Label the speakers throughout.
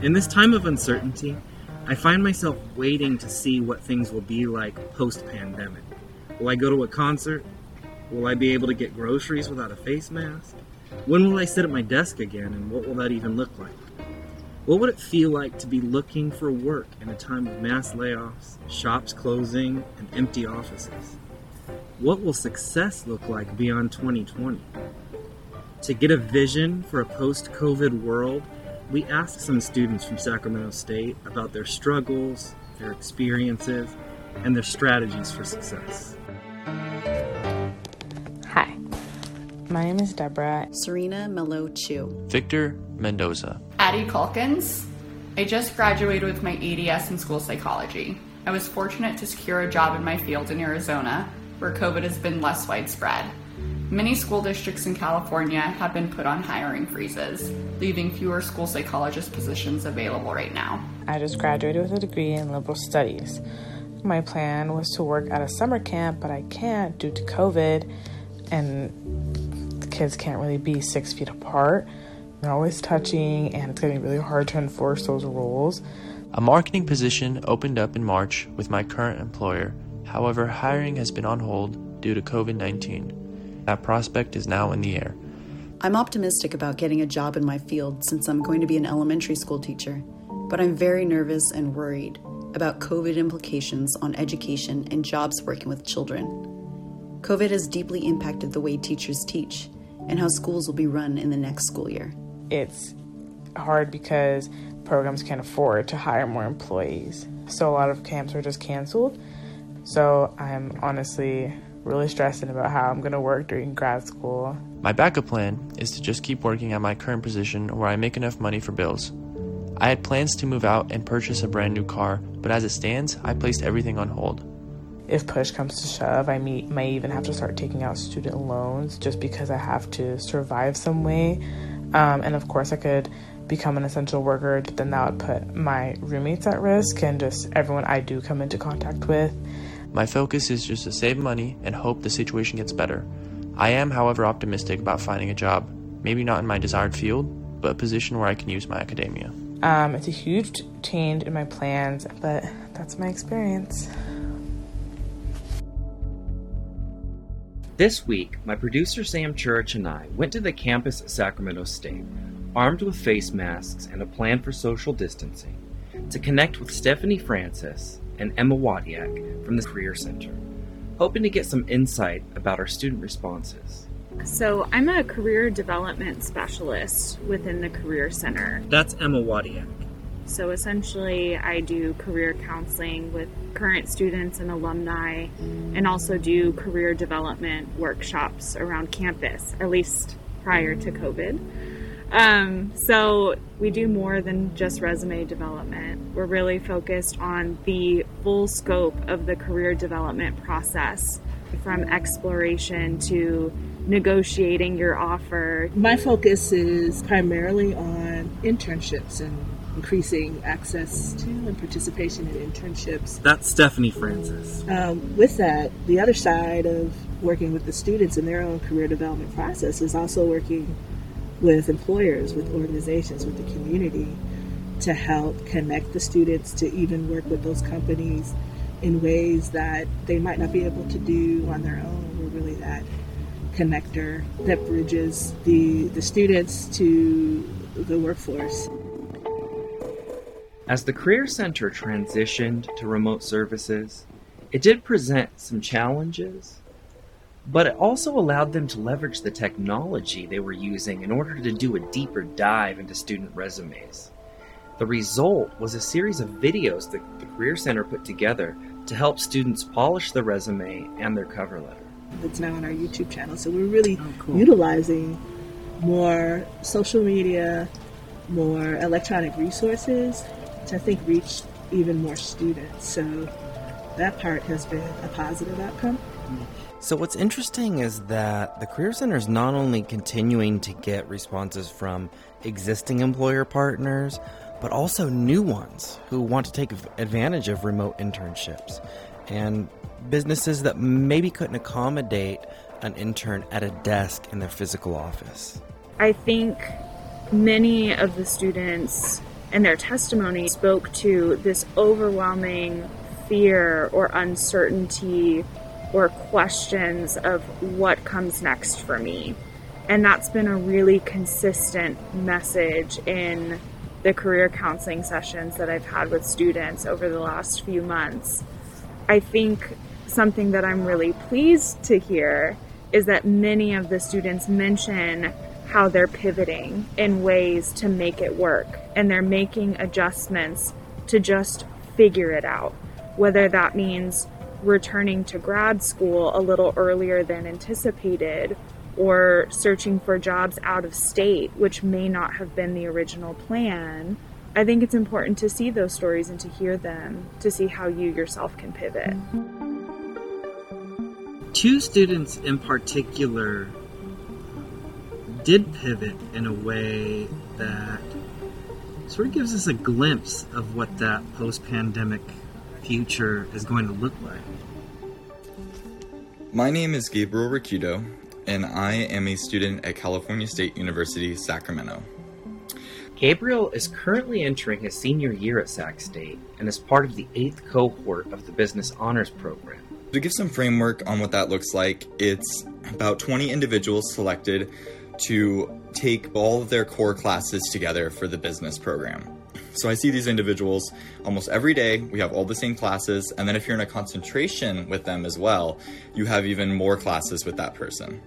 Speaker 1: In this time of uncertainty, I find myself waiting to see what things will be like post pandemic. Will I go to a concert? Will I be able to get groceries without a face mask? When will I sit at my desk again, and what will that even look like? What would it feel like to be looking for work in a time of mass layoffs, shops closing, and empty offices? What will success look like beyond 2020? To get a vision for a post COVID world, we asked some students from Sacramento State about their struggles, their experiences, and their strategies for success.
Speaker 2: Hi, my name is Deborah.
Speaker 3: Serena Melo Chu.
Speaker 4: Victor Mendoza.
Speaker 5: Addie Calkins. I just graduated with my EdS in school psychology. I was fortunate to secure a job in my field in Arizona, where COVID has been less widespread. Many school districts in California have been put on hiring freezes, leaving fewer school psychologist positions available right now.
Speaker 2: I just graduated with a degree in liberal studies. My plan was to work at a summer camp, but I can't due to COVID, and the kids can't really be six feet apart. They're always touching, and it's getting really hard to enforce those rules.
Speaker 4: A marketing position opened up in March with my current employer. However, hiring has been on hold due to COVID 19. That prospect is now in the air.
Speaker 3: I'm optimistic about getting a job in my field since I'm going to be an elementary school teacher, but I'm very nervous and worried about COVID implications on education and jobs working with children. COVID has deeply impacted the way teachers teach and how schools will be run in the next school year.
Speaker 2: It's hard because programs can't afford to hire more employees. So a lot of camps are just canceled. So I'm honestly really stressing about how I'm going to work during grad school.
Speaker 4: My backup plan is to just keep working at my current position where I make enough money for bills. I had plans to move out and purchase a brand new car, but as it stands, I placed everything on hold.
Speaker 2: If push comes to shove, I may, may even have to start taking out student loans just because I have to survive some way. Um, and of course, I could become an essential worker, but then that would put my roommates at risk and just everyone I do come into contact with.
Speaker 4: My focus is just to save money and hope the situation gets better. I am, however, optimistic about finding a job, maybe not in my desired field, but a position where I can use my academia.
Speaker 2: Um, it's a huge change in my plans, but that's my experience.
Speaker 1: This week, my producer Sam Church and I went to the campus at Sacramento State, armed with face masks and a plan for social distancing, to connect with Stephanie Francis, and Emma Wadiak from the Career Center, hoping to get some insight about our student responses.
Speaker 6: So, I'm a career development specialist within the Career Center.
Speaker 1: That's Emma Wadiak.
Speaker 6: So, essentially, I do career counseling with current students and alumni, and also do career development workshops around campus, at least prior to COVID. Um, so we do more than just resume development. We're really focused on the full scope of the career development process from exploration to negotiating your offer.
Speaker 7: My focus is primarily on internships and increasing access to and participation in internships.
Speaker 1: That's Stephanie Francis.
Speaker 7: Um, with that, the other side of working with the students in their own career development process is also working with employers, with organizations, with the community to help connect the students to even work with those companies in ways that they might not be able to do on their own. We're really that connector that bridges the, the students to the workforce.
Speaker 1: As the Career Center transitioned to remote services, it did present some challenges but it also allowed them to leverage the technology they were using in order to do a deeper dive into student resumes. The result was a series of videos that the Career Center put together to help students polish their resume and their cover letter.
Speaker 7: It's now on our YouTube channel, so we're really oh, cool. utilizing more social media, more electronic resources to, I think, reach even more students. So that part has been a positive outcome. Mm-hmm.
Speaker 8: So, what's interesting is that the Career Center is not only continuing to get responses from existing employer partners, but also new ones who want to take advantage of remote internships and businesses that maybe couldn't accommodate an intern at a desk in their physical office.
Speaker 6: I think many of the students and their testimony spoke to this overwhelming fear or uncertainty or questions of what comes next for me. And that's been a really consistent message in the career counseling sessions that I've had with students over the last few months. I think something that I'm really pleased to hear is that many of the students mention how they're pivoting in ways to make it work and they're making adjustments to just figure it out. Whether that means returning to grad school a little earlier than anticipated or searching for jobs out of state, which may not have been the original plan. I think it's important to see those stories and to hear them to see how you yourself can pivot.
Speaker 1: Two students in particular did pivot in a way that sort of gives us a glimpse of what that post pandemic future is going to look like.
Speaker 9: My name is Gabriel Ricciuto, and I am a student at California State University, Sacramento.
Speaker 8: Gabriel is currently entering his senior year at Sac State and is part of the eighth cohort of the Business Honors Program.
Speaker 9: To give some framework on what that looks like, it's about 20 individuals selected to take all of their core classes together for the business program. So I see these individuals almost every day. We have all the same classes. And then if you're in a concentration with them as well, you have even more classes with that person.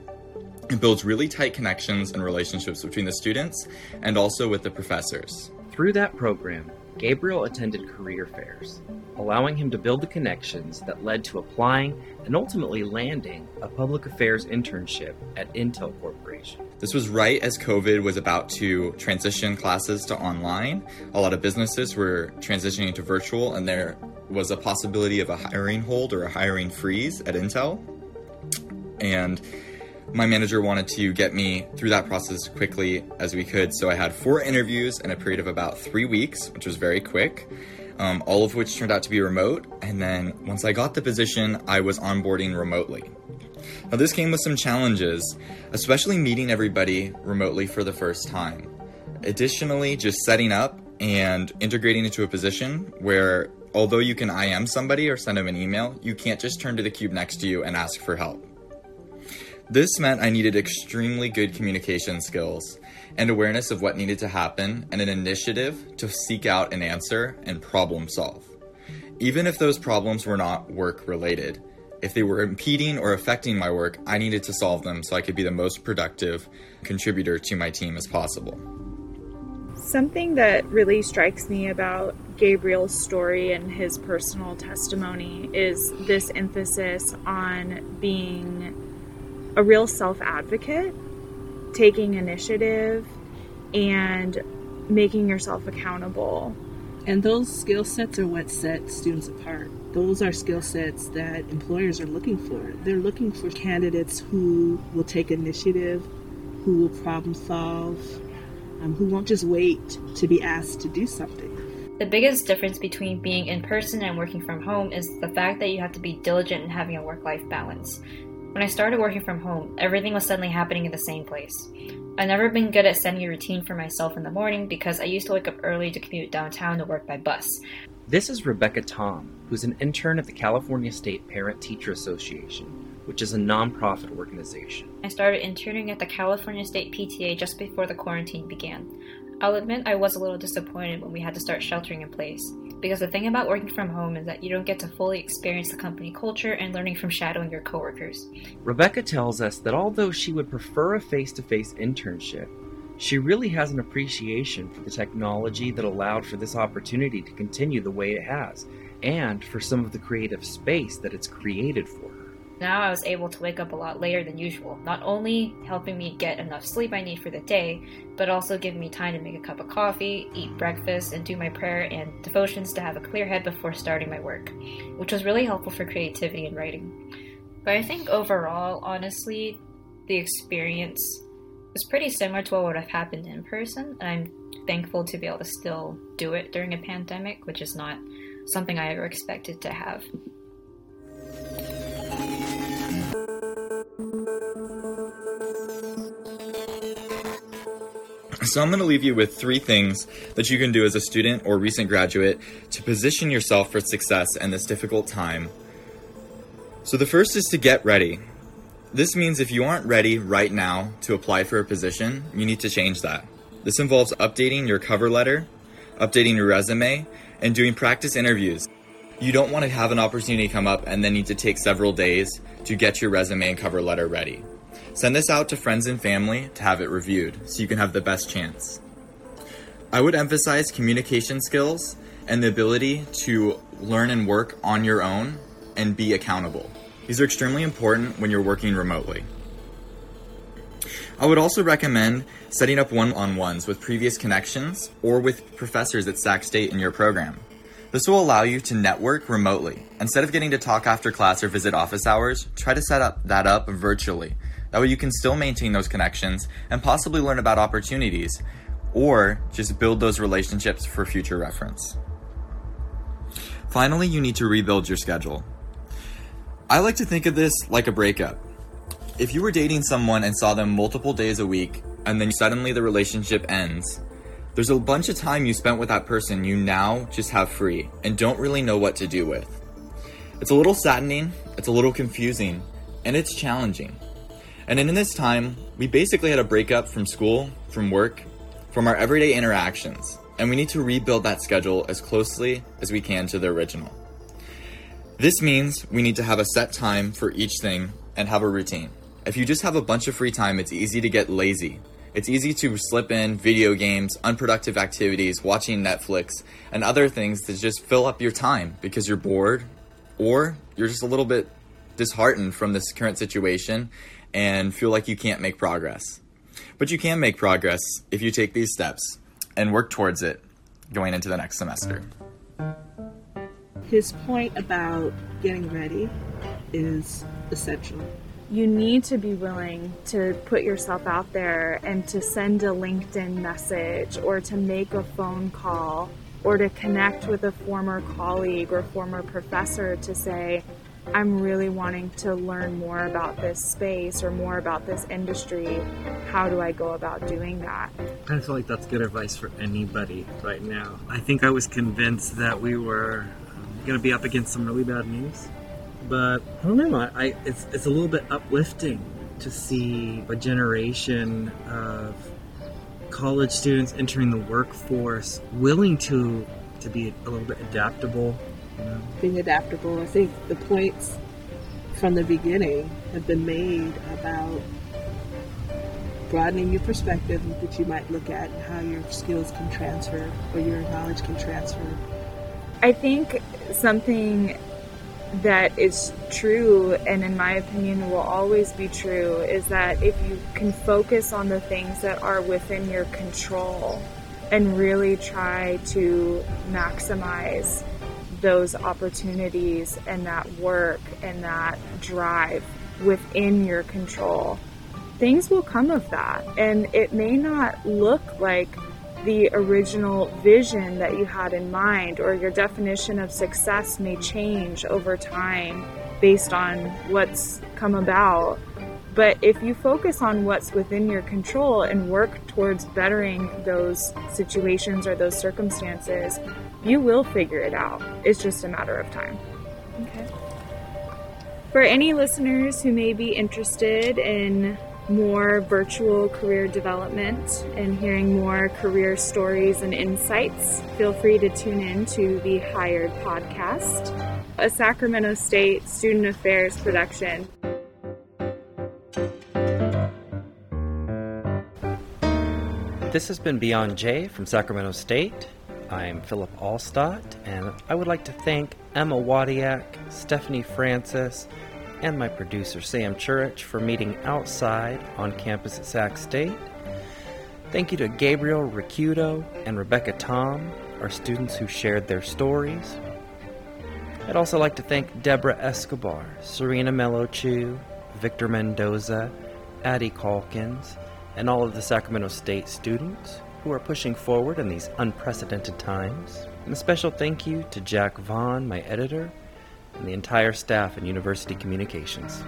Speaker 9: It builds really tight connections and relationships between the students and also with the professors.
Speaker 8: Through that program, Gabriel attended career fairs, allowing him to build the connections that led to applying and ultimately landing a public affairs internship at Intel Corporation.
Speaker 9: This was right as COVID was about to transition classes to online. A lot of businesses were transitioning to virtual, and there was a possibility of a hiring hold or a hiring freeze at Intel. And my manager wanted to get me through that process quickly as we could. So I had four interviews in a period of about three weeks, which was very quick, um, all of which turned out to be remote. And then once I got the position, I was onboarding remotely. Now, this came with some challenges, especially meeting everybody remotely for the first time. Additionally, just setting up and integrating into a position where although you can IM somebody or send them an email, you can't just turn to the cube next to you and ask for help. This meant I needed extremely good communication skills and awareness of what needed to happen and an initiative to seek out an answer and problem solve. Even if those problems were not work related, if they were impeding or affecting my work, I needed to solve them so I could be the most productive contributor to my team as possible.
Speaker 6: Something that really strikes me about Gabriel's story and his personal testimony is this emphasis on being a real self advocate, taking initiative, and making yourself accountable.
Speaker 7: And those skill sets are what set students apart. Those are skill sets that employers are looking for. They're looking for candidates who will take initiative, who will problem solve, um, who won't just wait to be asked to do something.
Speaker 10: The biggest difference between being in person and working from home is the fact that you have to be diligent in having a work life balance. When I started working from home, everything was suddenly happening in the same place. I've never been good at setting a routine for myself in the morning because I used to wake up early to commute downtown to work by bus.
Speaker 8: This is Rebecca Tom, who's an intern at the California State Parent Teacher Association, which is a nonprofit organization.
Speaker 10: I started interning at the California State PTA just before the quarantine began. I'll admit I was a little disappointed when we had to start sheltering in place, because the thing about working from home is that you don't get to fully experience the company culture and learning from shadowing your coworkers.
Speaker 8: Rebecca tells us that although she would prefer a face to face internship, she really has an appreciation for the technology that allowed for this opportunity to continue the way it has, and for some of the creative space that it's created for her.
Speaker 10: Now I was able to wake up a lot later than usual, not only helping me get enough sleep I need for the day, but also giving me time to make a cup of coffee, eat breakfast, and do my prayer and devotions to have a clear head before starting my work, which was really helpful for creativity and writing. But I think overall, honestly, the experience was pretty similar to what would have happened in person, and I'm thankful to be able to still do it during a pandemic, which is not something I ever expected to have.
Speaker 9: So I'm going to leave you with three things that you can do as a student or recent graduate to position yourself for success in this difficult time. So the first is to get ready. This means if you aren't ready right now to apply for a position, you need to change that. This involves updating your cover letter, updating your resume, and doing practice interviews. You don't want to have an opportunity come up and then need to take several days to get your resume and cover letter ready. Send this out to friends and family to have it reviewed so you can have the best chance. I would emphasize communication skills and the ability to learn and work on your own and be accountable. These are extremely important when you're working remotely. I would also recommend setting up one on ones with previous connections or with professors at Sac State in your program. This will allow you to network remotely. Instead of getting to talk after class or visit office hours, try to set up that up virtually. That way you can still maintain those connections and possibly learn about opportunities or just build those relationships for future reference. Finally, you need to rebuild your schedule. I like to think of this like a breakup. If you were dating someone and saw them multiple days a week, and then suddenly the relationship ends, there's a bunch of time you spent with that person you now just have free and don't really know what to do with. It's a little saddening, it's a little confusing, and it's challenging. And in this time, we basically had a breakup from school, from work, from our everyday interactions, and we need to rebuild that schedule as closely as we can to the original. This means we need to have a set time for each thing and have a routine. If you just have a bunch of free time, it's easy to get lazy. It's easy to slip in video games, unproductive activities, watching Netflix, and other things to just fill up your time because you're bored or you're just a little bit disheartened from this current situation and feel like you can't make progress. But you can make progress if you take these steps and work towards it going into the next semester
Speaker 7: his point about getting ready is essential.
Speaker 6: You need to be willing to put yourself out there and to send a LinkedIn message or to make a phone call or to connect with a former colleague or former professor to say, I'm really wanting to learn more about this space or more about this industry. How do I go about doing that?
Speaker 1: I feel like that's good advice for anybody right now. I think I was convinced that we were um, going to be up against some really bad news. But I don't know. I, it's it's a little bit uplifting to see a generation of college students entering the workforce willing to to be a little bit adaptable. You know?
Speaker 7: Being adaptable. I think the points from the beginning have been made about broadening your perspective that you might look at and how your skills can transfer or your knowledge can transfer
Speaker 6: I think something that is true and in my opinion will always be true is that if you can focus on the things that are within your control and really try to maximize those opportunities and that work and that drive within your control things will come of that. And it may not look like the original vision that you had in mind, or your definition of success may change over time based on what's come about. But if you focus on what's within your control and work towards bettering those situations or those circumstances, you will figure it out. It's just a matter of time. Okay. For any listeners who may be interested in more virtual career development and hearing more career stories and insights, feel free to tune in to the Hired Podcast, a Sacramento State Student Affairs production.
Speaker 8: This has been Beyond J from Sacramento State. I'm Philip Allstott, and I would like to thank Emma Wadiak, Stephanie Francis, and my producer Sam Church for meeting outside on campus at Sac State. Thank you to Gabriel Ricciuto and Rebecca Tom, our students who shared their stories. I'd also like to thank Deborah Escobar, Serena Melochu, Victor Mendoza, Addie Calkins, and all of the Sacramento State students who are pushing forward in these unprecedented times. And a special thank you to Jack Vaughn, my editor, and the entire staff in University Communications.